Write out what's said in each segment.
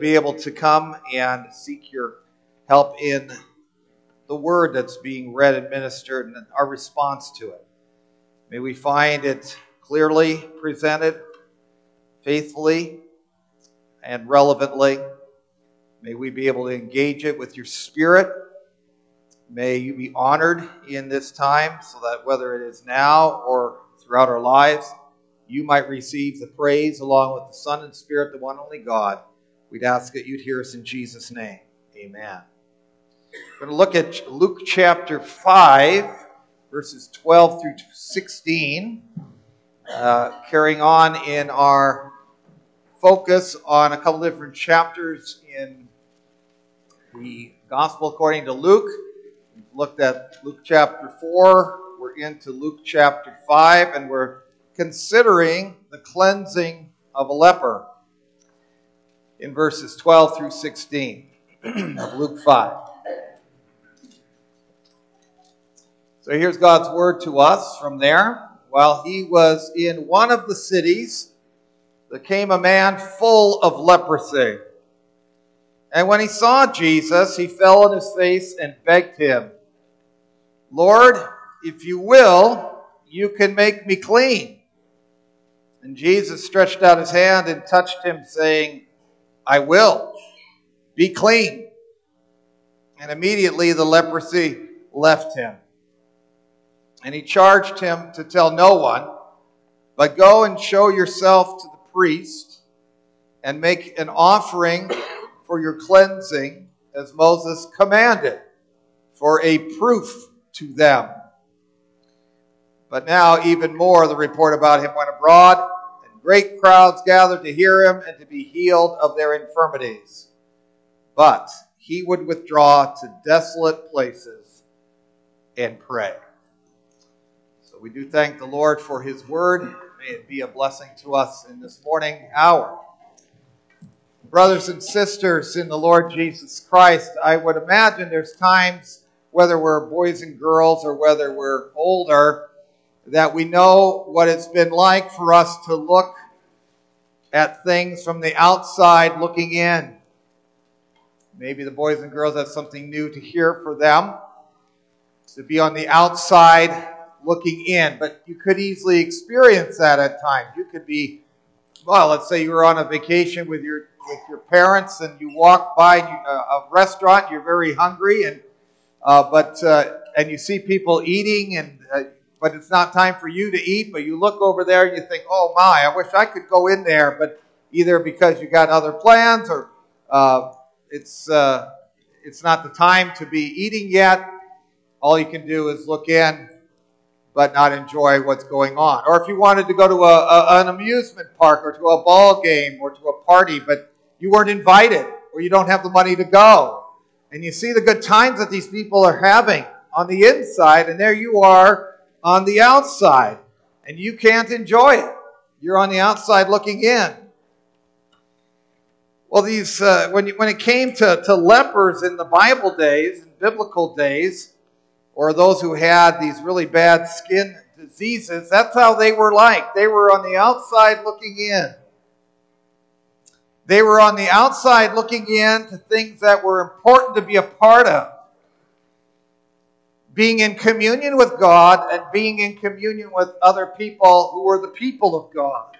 be able to come and seek your help in the word that's being read and ministered and our response to it. May we find it clearly presented, faithfully, and relevantly. May we be able to engage it with your spirit. May you be honored in this time so that whether it is now or throughout our lives, you might receive the praise along with the Son and Spirit, the one only God. We'd ask that you'd hear us in Jesus' name. Amen. We're going to look at Luke chapter 5, verses 12 through 16, uh, carrying on in our focus on a couple different chapters in the Gospel according to Luke. We've looked at Luke chapter 4, we're into Luke chapter 5, and we're considering the cleansing of a leper in verses 12 through 16 of Luke 5. So here's God's word to us from there. While he was in one of the cities, there came a man full of leprosy. And when he saw Jesus, he fell on his face and begged him, Lord, if you will, you can make me clean. And Jesus stretched out his hand and touched him, saying, I will. Be clean. And immediately the leprosy left him. And he charged him to tell no one, but go and show yourself to the priest and make an offering for your cleansing as Moses commanded, for a proof to them. But now, even more, the report about him went abroad Great crowds gathered to hear him and to be healed of their infirmities. But he would withdraw to desolate places and pray. So we do thank the Lord for his word. May it be a blessing to us in this morning hour. Brothers and sisters in the Lord Jesus Christ, I would imagine there's times, whether we're boys and girls or whether we're older, that we know what it's been like for us to look at things from the outside looking in. Maybe the boys and girls have something new to hear for them, to be on the outside looking in. But you could easily experience that at times. You could be, well, let's say you were on a vacation with your with your parents and you walk by a restaurant, you're very hungry, and uh, but uh, and you see people eating and uh, but it's not time for you to eat, but you look over there and you think, oh my, I wish I could go in there, but either because you got other plans or uh, it's, uh, it's not the time to be eating yet. All you can do is look in, but not enjoy what's going on. Or if you wanted to go to a, a, an amusement park or to a ball game or to a party, but you weren't invited or you don't have the money to go, and you see the good times that these people are having on the inside, and there you are on the outside, and you can't enjoy it. You're on the outside looking in. Well, these uh, when you, when it came to, to lepers in the Bible days, in biblical days, or those who had these really bad skin diseases, that's how they were like. They were on the outside looking in. They were on the outside looking in to things that were important to be a part of being in communion with God and being in communion with other people who were the people of God.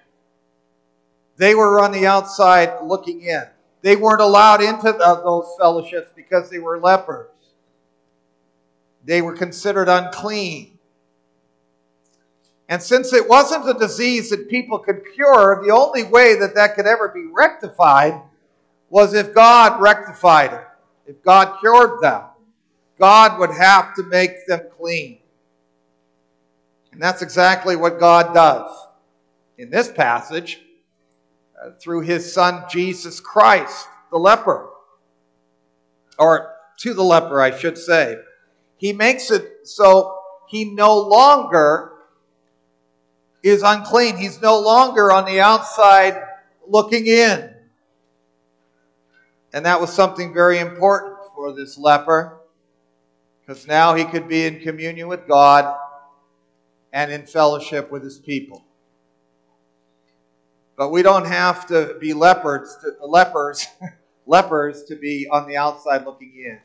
They were on the outside looking in. They weren't allowed into those fellowships because they were lepers. They were considered unclean. And since it wasn't a disease that people could cure, the only way that that could ever be rectified was if God rectified it, if God cured them. God would have to make them clean. And that's exactly what God does in this passage uh, through his son Jesus Christ, the leper. Or to the leper, I should say. He makes it so he no longer is unclean. He's no longer on the outside looking in. And that was something very important for this leper because now he could be in communion with God and in fellowship with his people. But we don't have to be leopards, to, lepers lepers to be on the outside looking in.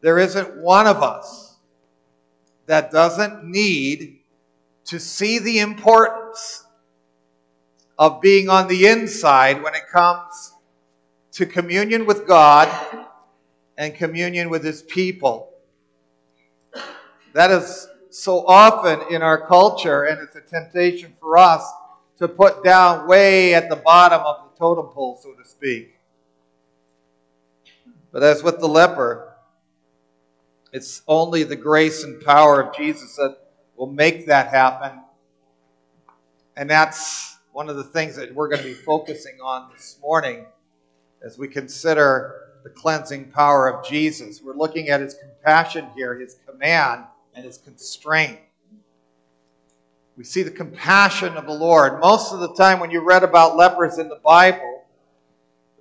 There isn't one of us that doesn't need to see the importance of being on the inside when it comes to communion with God and communion with His people. That is so often in our culture, and it's a temptation for us to put down way at the bottom of the totem pole, so to speak. But as with the leper, it's only the grace and power of Jesus that will make that happen. And that's one of the things that we're going to be focusing on this morning as we consider the cleansing power of Jesus. We're looking at his compassion here, his command, and his constraint. We see the compassion of the Lord. Most of the time, when you read about lepers in the Bible,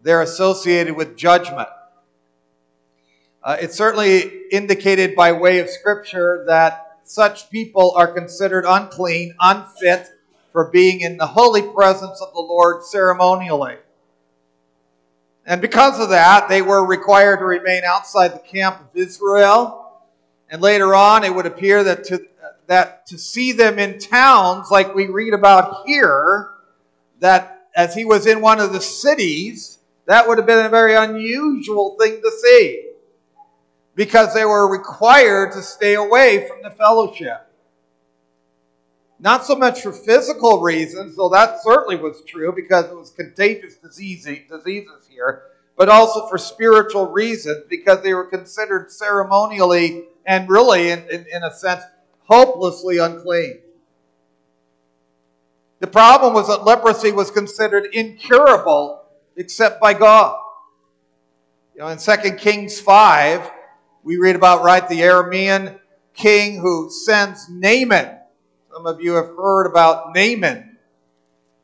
they're associated with judgment. Uh, it's certainly indicated by way of Scripture that such people are considered unclean, unfit for being in the holy presence of the Lord ceremonially. And because of that, they were required to remain outside the camp of Israel. And later on, it would appear that to, that to see them in towns like we read about here, that as he was in one of the cities, that would have been a very unusual thing to see because they were required to stay away from the fellowship. Not so much for physical reasons, though that certainly was true because it was contagious disease, diseases here, but also for spiritual reasons because they were considered ceremonially and really, in, in, in a sense, hopelessly unclean. The problem was that leprosy was considered incurable except by God. You know, in 2 Kings 5, we read about, right, the Aramean king who sends Naaman some of you have heard about Naaman.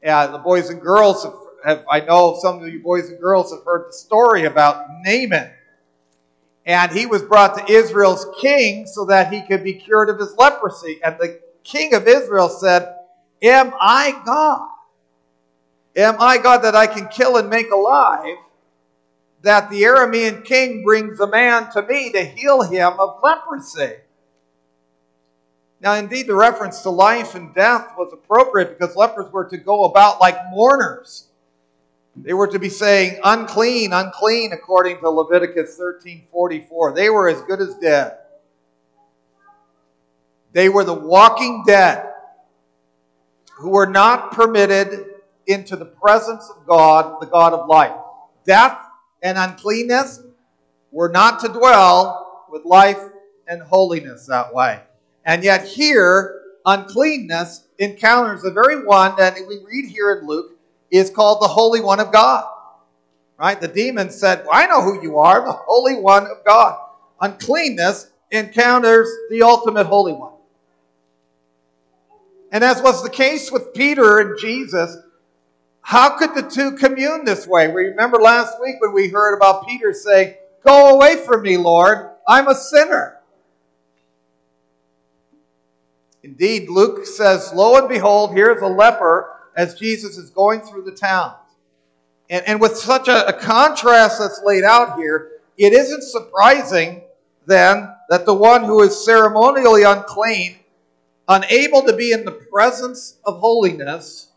And the boys and girls have, have, I know some of you boys and girls have heard the story about Naaman. And he was brought to Israel's king so that he could be cured of his leprosy. And the king of Israel said, Am I God? Am I God that I can kill and make alive? That the Aramean king brings a man to me to heal him of leprosy. Now, indeed, the reference to life and death was appropriate because lepers were to go about like mourners. They were to be saying, unclean, unclean, according to Leviticus 13:44. They were as good as dead. They were the walking dead who were not permitted into the presence of God, the God of life. Death and uncleanness were not to dwell with life and holiness that way. And yet, here, uncleanness encounters the very one that we read here in Luke is called the Holy One of God. Right? The demon said, well, I know who you are, the Holy One of God. Uncleanness encounters the ultimate Holy One. And as was the case with Peter and Jesus, how could the two commune this way? We remember last week when we heard about Peter saying, Go away from me, Lord, I'm a sinner. Indeed, Luke says, Lo and behold, here's a leper as Jesus is going through the towns. And, and with such a, a contrast that's laid out here, it isn't surprising then that the one who is ceremonially unclean, unable to be in the presence of holiness,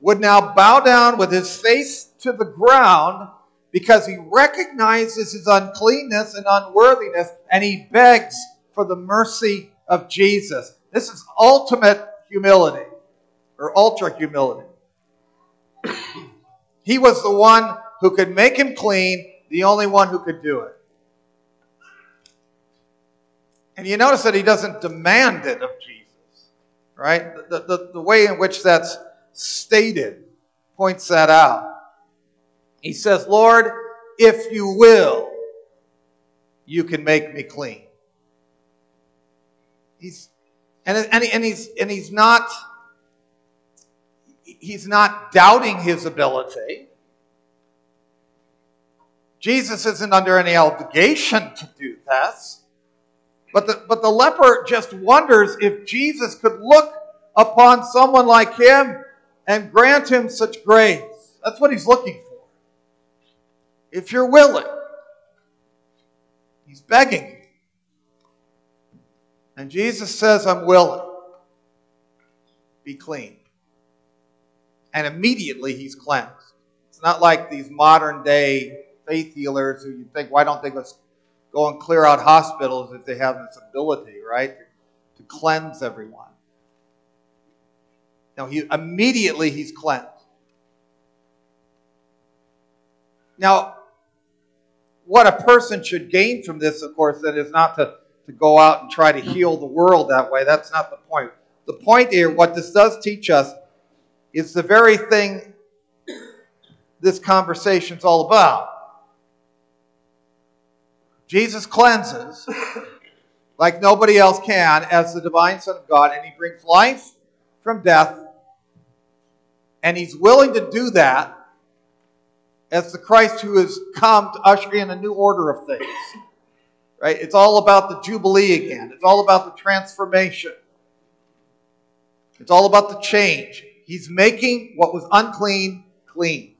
would now bow down with his face to the ground because he recognizes his uncleanness and unworthiness and he begs for the mercy of Jesus. This is ultimate humility or ultra humility. he was the one who could make him clean, the only one who could do it. And you notice that he doesn't demand it of Jesus, right? The, the, the way in which that's stated points that out. He says, Lord, if you will, you can make me clean. He's and, and, and he's and he's not he's not doubting his ability. Jesus isn't under any obligation to do this. But the, but the leper just wonders if Jesus could look upon someone like him and grant him such grace. That's what he's looking for. if you're willing. He's begging. And Jesus says, I'm willing. Be clean. And immediately he's cleansed. It's not like these modern day faith healers who you think, why don't they just go and clear out hospitals if they have this ability, right? To, to cleanse everyone. No, he immediately he's cleansed. Now, what a person should gain from this, of course, that is not to, to go out and try to heal the world that way. That's not the point. The point here, what this does teach us, is the very thing this conversation is all about. Jesus cleanses like nobody else can as the divine Son of God, and he brings life from death. And he's willing to do that as the Christ who has come to usher in a new order of things. Right? It's all about the Jubilee again. It's all about the transformation. It's all about the change. He's making what was unclean clean.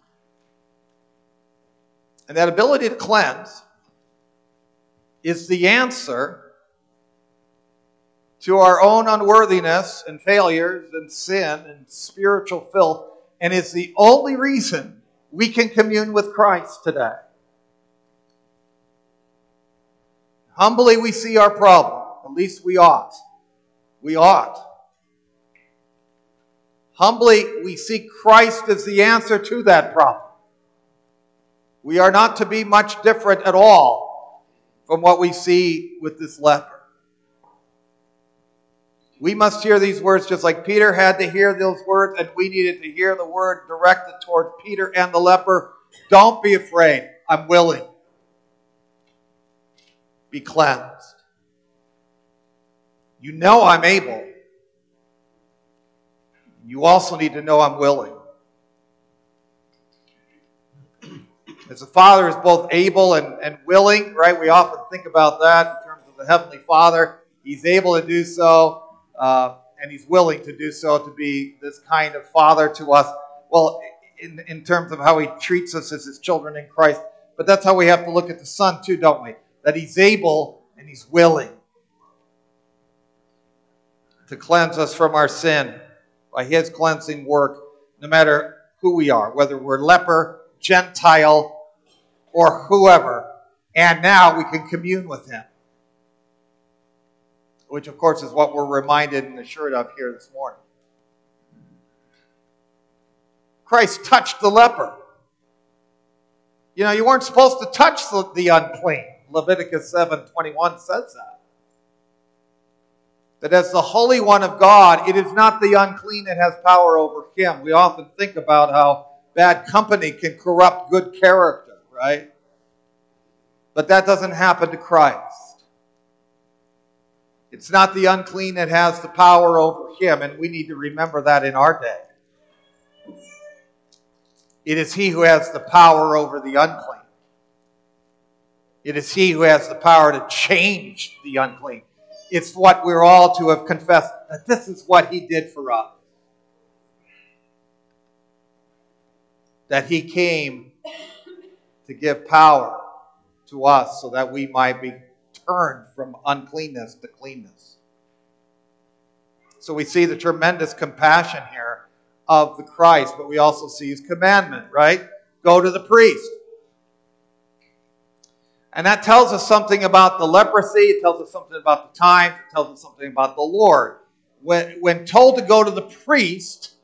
And that ability to cleanse is the answer to our own unworthiness and failures and sin and spiritual filth, and is the only reason we can commune with Christ today. Humbly, we see our problem. At least we ought. We ought. Humbly, we see Christ as the answer to that problem. We are not to be much different at all from what we see with this leper. We must hear these words just like Peter had to hear those words, and we needed to hear the word directed toward Peter and the leper. Don't be afraid. I'm willing. Be cleansed. You know I'm able. You also need to know I'm willing. As a father is both able and, and willing, right? We often think about that in terms of the Heavenly Father. He's able to do so uh, and he's willing to do so to be this kind of father to us. Well, in, in terms of how he treats us as his children in Christ. But that's how we have to look at the Son, too, don't we? That he's able and he's willing to cleanse us from our sin by his cleansing work, no matter who we are, whether we're leper, Gentile, or whoever. And now we can commune with him which of course is what we're reminded and assured of here this morning. Christ touched the leper. You know, you weren't supposed to touch the, unclean. Leviticus 7:21 says that. That as the Holy One of God, it is not the unclean that has power over him. We often think about how bad company can corrupt good character, right? But that doesn't happen to Christ. It's not the unclean that has the power over him, and we need to remember that in our day. It is he who has the power over the unclean. It is he who has the power to change the unclean. It's what we're all to have confessed that this is what he did for us. That he came to give power to us so that we might be turned from uncleanness to cleanness. So we see the tremendous compassion here of the Christ, but we also see his commandment, right? Go to the priest. And that tells us something about the leprosy, it tells us something about the time, it tells us something about the Lord. When, when told to go to the priest,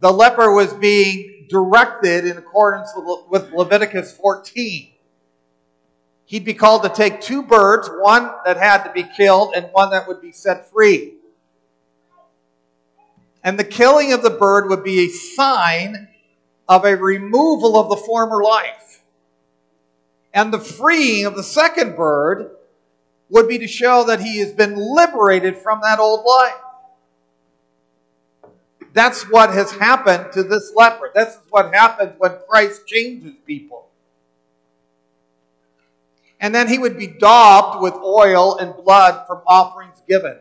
the leper was being directed in accordance with, with Leviticus 14 he'd be called to take two birds, one that had to be killed and one that would be set free. And the killing of the bird would be a sign of a removal of the former life. And the freeing of the second bird would be to show that he has been liberated from that old life. That's what has happened to this leper. This is what happens when Christ changes people and then he would be daubed with oil and blood from offerings given.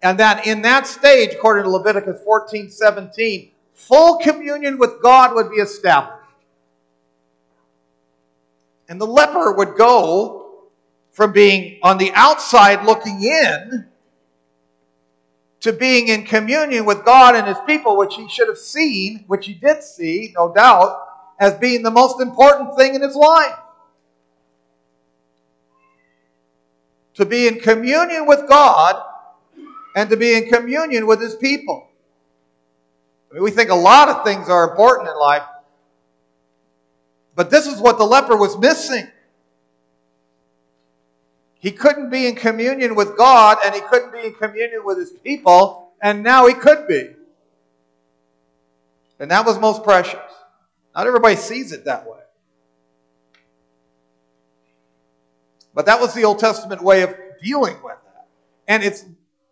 And that in that stage, according to Leviticus 14 17, full communion with God would be established. And the leper would go from being on the outside looking in to being in communion with God and his people, which he should have seen, which he did see, no doubt, as being the most important thing in his life. To be in communion with God and to be in communion with his people. I mean, we think a lot of things are important in life, but this is what the leper was missing. He couldn't be in communion with God and he couldn't be in communion with his people, and now he could be. And that was most precious. Not everybody sees it that way. But that was the Old Testament way of dealing with that. And it's,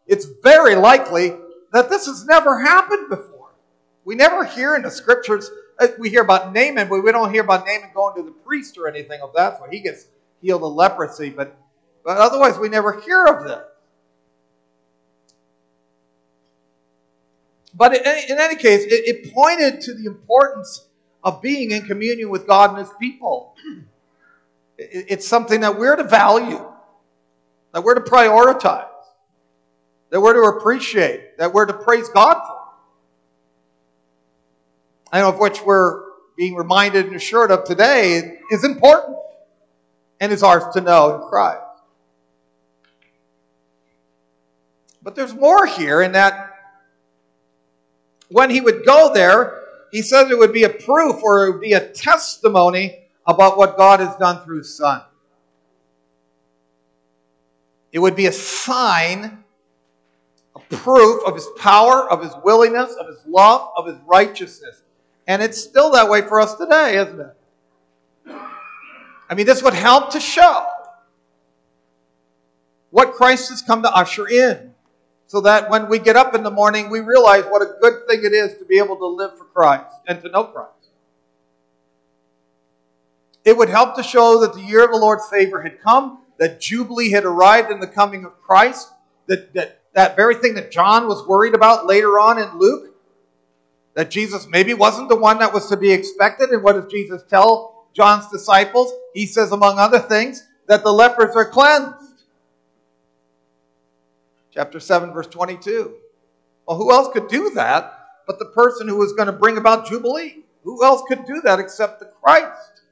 it's very likely that this has never happened before. We never hear in the scriptures, Uh, we hear about Naaman, but we don't hear about Naaman going to the priest or anything of that sort. He gets healed of leprosy, but but otherwise, we never hear of them. But in any case, it pointed to the importance of being in communion with God and His people. It's something that we're to value, that we're to prioritize, that we're to appreciate, that we're to praise God for. And of which we're being reminded and assured of today is important and is ours to know in Christ. But there's more here in that when he would go there, he said it would be a proof or it would be a testimony about what God has done through his son. It would be a sign, a proof of his power, of his willingness, of his love, of his righteousness. And it's still that way for us today, isn't it? I mean, this would help to show what Christ has come to usher in so that when we get up in the morning, we realize what a good thing it is to be able to live for Christ and to know Christ. It would help to show that the year of the Lord's favor had come, that Jubilee had arrived in the coming of Christ, that, that, that very thing that John was worried about later on in Luke, that Jesus maybe wasn't the one that was to be expected. And what does Jesus tell John's disciples? He says, among other things, that the lepers are cleansed chapter 7, verse 22. Well, who else could do that but the person who was going to bring about Jubilee? Who else could do that except the Christ?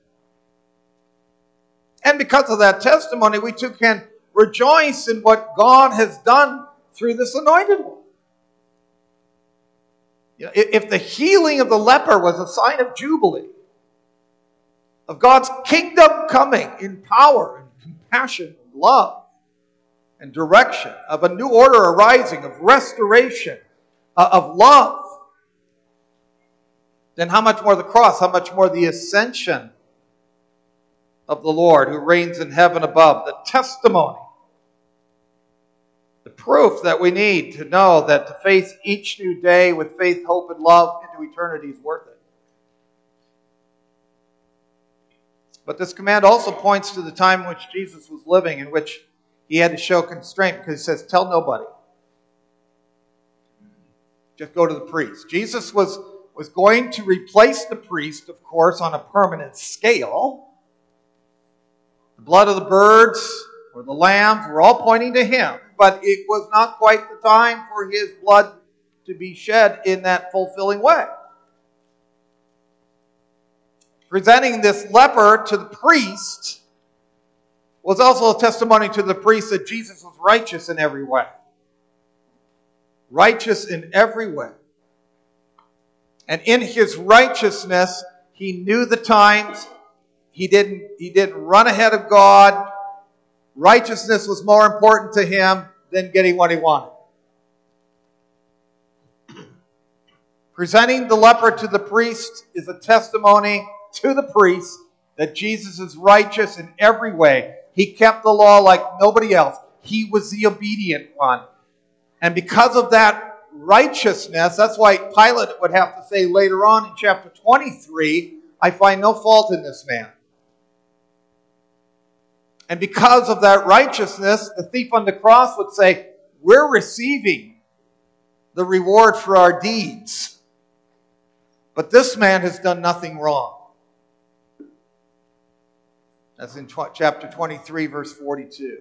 And because of that testimony, we too can rejoice in what God has done through this anointed one. You know, if the healing of the leper was a sign of Jubilee, of God's kingdom coming in power and compassion and love, and direction, of a new order arising, of restoration, uh, of love, then how much more the cross, how much more the ascension of the Lord who reigns in heaven above, the testimony, the proof that we need to know that to face each new day with faith, hope, and love into eternity is worth it. But this command also points to the time in which Jesus was living, in which he had to show constraint because he says, Tell nobody. Just go to the priest. Jesus was, was going to replace the priest, of course, on a permanent scale. The blood of the birds or the lambs were all pointing to him, but it was not quite the time for his blood to be shed in that fulfilling way. Presenting this leper to the priest was also a testimony to the priest that Jesus was righteous in every way. Righteous in every way. And in his righteousness, he knew the times. He didn't, he didn't run ahead of God. Righteousness was more important to him than getting what he wanted. Presenting the leper to the priest is a testimony to the priest that Jesus is righteous in every way he kept the law like nobody else. He was the obedient one. And because of that righteousness, that's why Pilate would have to say later on in chapter 23, I find no fault in this man. And because of that righteousness, the thief on the cross would say, We're receiving the reward for our deeds. But this man has done nothing wrong. That's in tw- chapter 23, verse 42.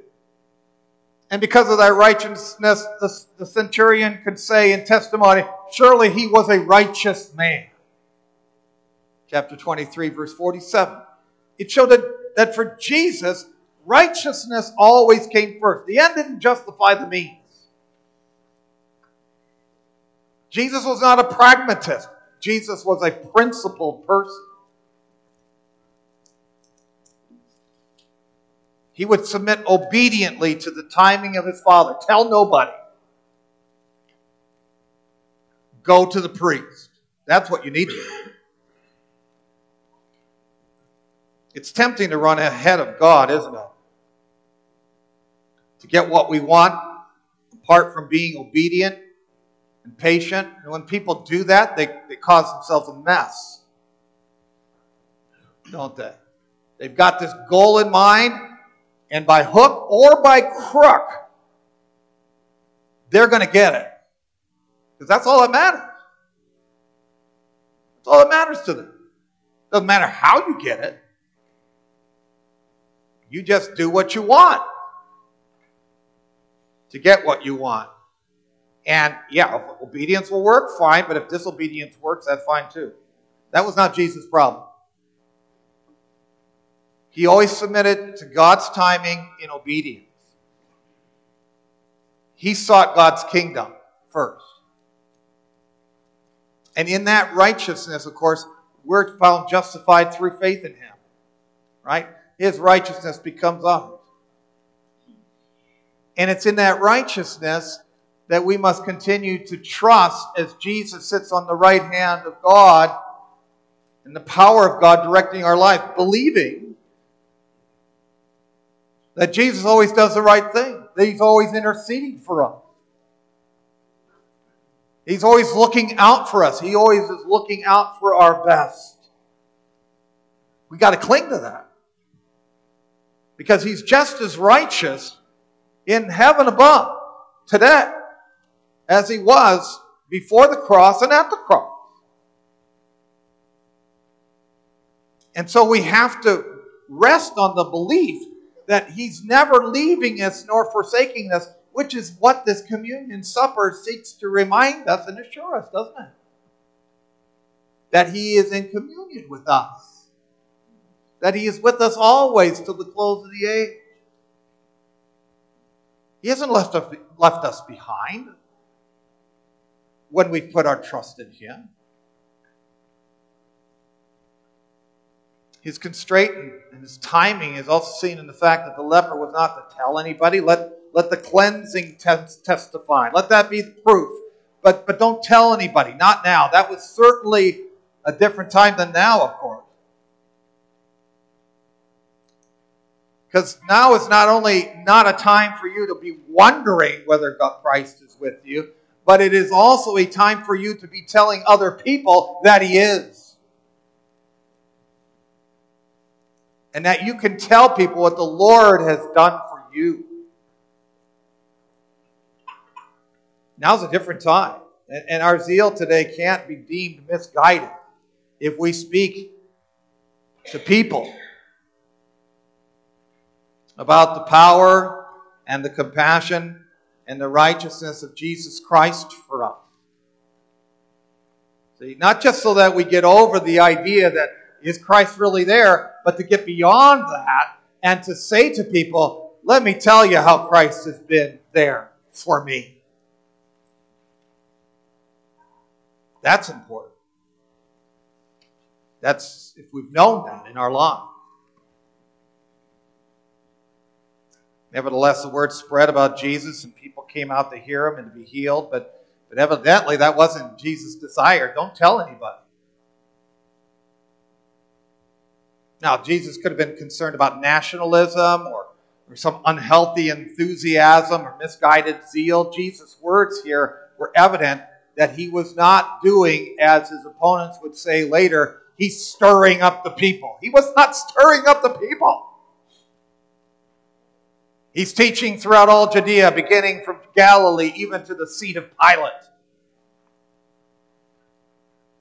And because of that righteousness, the, the centurion could say in testimony, surely he was a righteous man. Chapter 23, verse 47. It showed that, that for Jesus, righteousness always came first. The end didn't justify the means. Jesus was not a pragmatist. Jesus was a principled person. He would submit obediently to the timing of his Father. Tell nobody. Go to the priest. That's what you need to do. It's tempting to run ahead of God, isn't it? To get what we want apart from being obedient and patient. And when people do that, they, they cause themselves a mess. Don't they? They've got this goal in mind, and by hook or by crook, they're going to get it. Because that's all that matters. That's all that matters to them. Doesn't matter how you get it. You just do what you want to get what you want. And yeah, obedience will work, fine, but if disobedience works, that's fine too. That was not Jesus' problem. He always submitted to God's timing in obedience. He sought God's kingdom first. And in that righteousness, of course, we're found justified through faith in Him. Right? His righteousness becomes ours. And it's in that righteousness that we must continue to trust as Jesus sits on the right hand of God and the power of God directing our life, believing that Jesus always does the right thing, that He's always interceding for us. He's always looking out for us. He always is looking out for our best. We got to cling to that. Because He's just as righteous in heaven above today as he was before the cross and at the cross. And so we have to rest on the belief that he's never leaving us nor forsaking us, which is what this communion supper seeks to remind us and assure us, doesn't it? That he is in communion with us, that he is with us always till the close of the age. He hasn't left us, left us behind when we put our trust in Him. His constraint and his timing is also seen in the fact that the leper was not to tell anybody. Let, let the cleansing testify. Let that be the proof. But, but don't tell anybody. Not now. That was certainly a different time than now, of course. Because now is not only not a time for you to be wondering whether God Christ is with you, but it is also a time for you to be telling other people that He is. And that you can tell people what the Lord has done for you. Now's a different time. And our zeal today can't be deemed misguided if we speak to people about the power and the compassion and the righteousness of Jesus Christ for us. See, not just so that we get over the idea that is Christ really there, but to get beyond that and to say to people, let me tell you how Christ has been there for me. That's important. That's if we've known that in our lives. Nevertheless, the word spread about Jesus, and people came out to hear him and to be healed, but, but evidently that wasn't Jesus' desire. Don't tell anybody. Now, Jesus could have been concerned about nationalism or, or some unhealthy enthusiasm or misguided zeal. Jesus' words here were evident that he was not doing, as his opponents would say later, he's stirring up the people. He was not stirring up the people. He's teaching throughout all Judea, beginning from Galilee even to the seat of Pilate.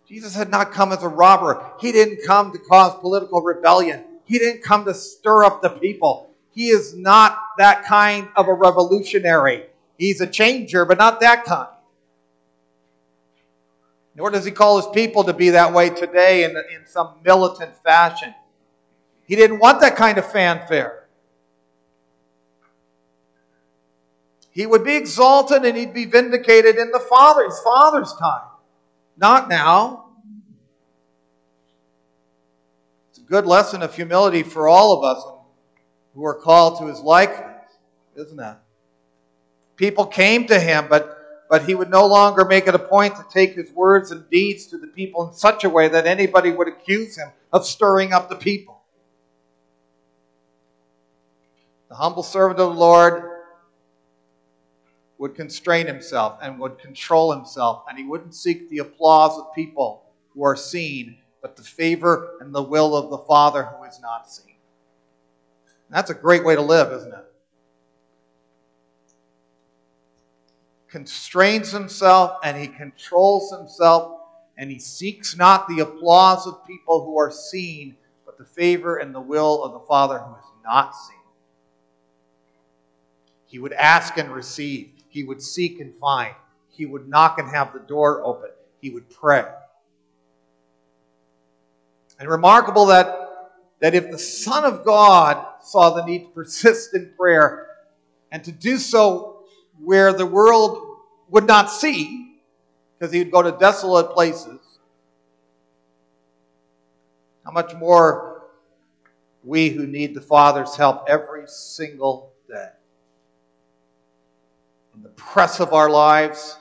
Jesus had not come as a robber. He didn't come to cause political rebellion. He didn't come to stir up the people. He is not that kind of a revolutionary. He's a changer, but not that kind. Nor does he call his people to be that way today in, in some militant fashion. He didn't want that kind of fanfare. He would be exalted and he'd be vindicated in the Father's Father's time, not now. It's a good lesson of humility for all of us who are called to his likeness, isn't it? People came to him, but but he would no longer make it a point to take his words and deeds to the people in such a way that anybody would accuse him of stirring up the people. The humble servant of the Lord would constrain himself and would control himself, and he wouldn't seek the applause of people who are seen, but the favor and the will of the Father who is not seen. That's a great way to live, isn't it? constrains himself and he controls himself and he seeks not the applause of people who are seen, but the favor and the will of the Father who is not seen. He would ask and receive, he would seek and find, he would knock and have the door open, he would pray. And remarkable that, that if the Son of God saw the need to persist in prayer and to do so where the world would not see, because he would go to desolate places. How much more we who need the Father's help every single day. In the press of our lives,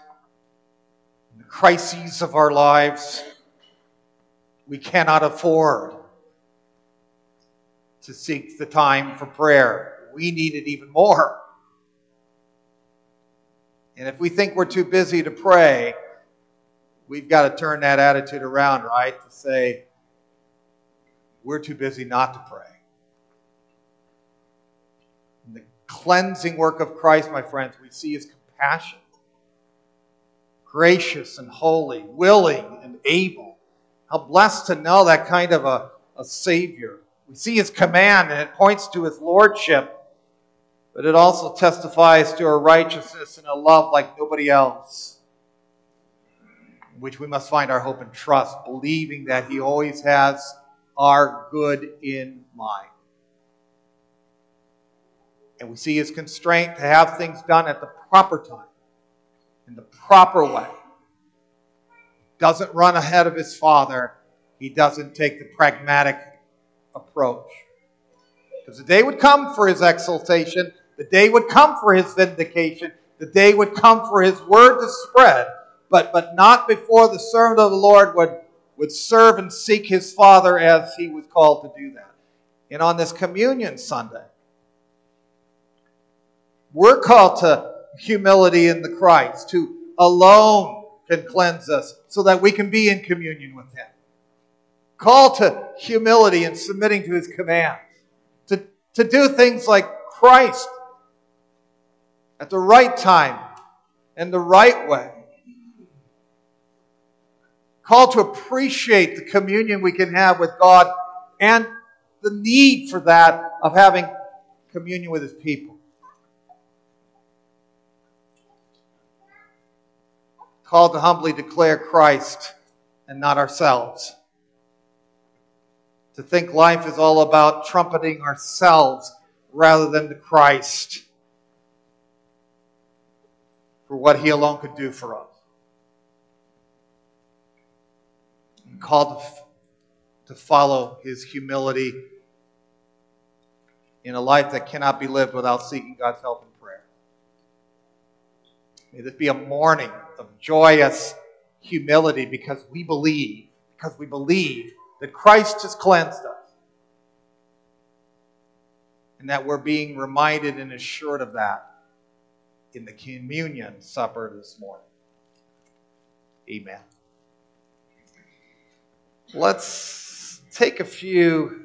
in the crises of our lives, we cannot afford to seek the time for prayer. We need it even more. And if we think we're too busy to pray, we've got to turn that attitude around, right? To say, we're too busy not to pray. Cleansing work of Christ, my friends, we see his compassion. Gracious and holy, willing and able. How blessed to know that kind of a, a Savior. We see his command, and it points to his lordship but it also testifies to a righteousness and a love like nobody else, which we must find our hope and trust, believing that He always has our good in mind. And we see His constraint to have things done at the proper time, in the proper way. Doesn't run ahead of His Father, He doesn't take the pragmatic approach. Because the day would come for His exaltation the day would come for his vindication. The day would come for his word to spread, but, but not before the servant of the Lord would, would serve and seek his Father as he was called to do that. And on this communion Sunday, we're called to humility in the Christ, who alone can cleanse us so that we can be in communion with him. Called to humility and submitting to his commands, to, to do things like Christ at the right time and the right way. Called to appreciate the communion we can have with God and the need for that of having communion with His people. Called to humbly declare Christ and not ourselves. To think life is all about trumpeting ourselves rather than the Christ for what He alone could do for us. And called to, to follow His humility in a life that cannot be lived without seeking God's help. May this be a morning of joyous humility because we believe, because we believe that Christ has cleansed us. And that we're being reminded and assured of that in the communion supper this morning. Amen. Let's take a few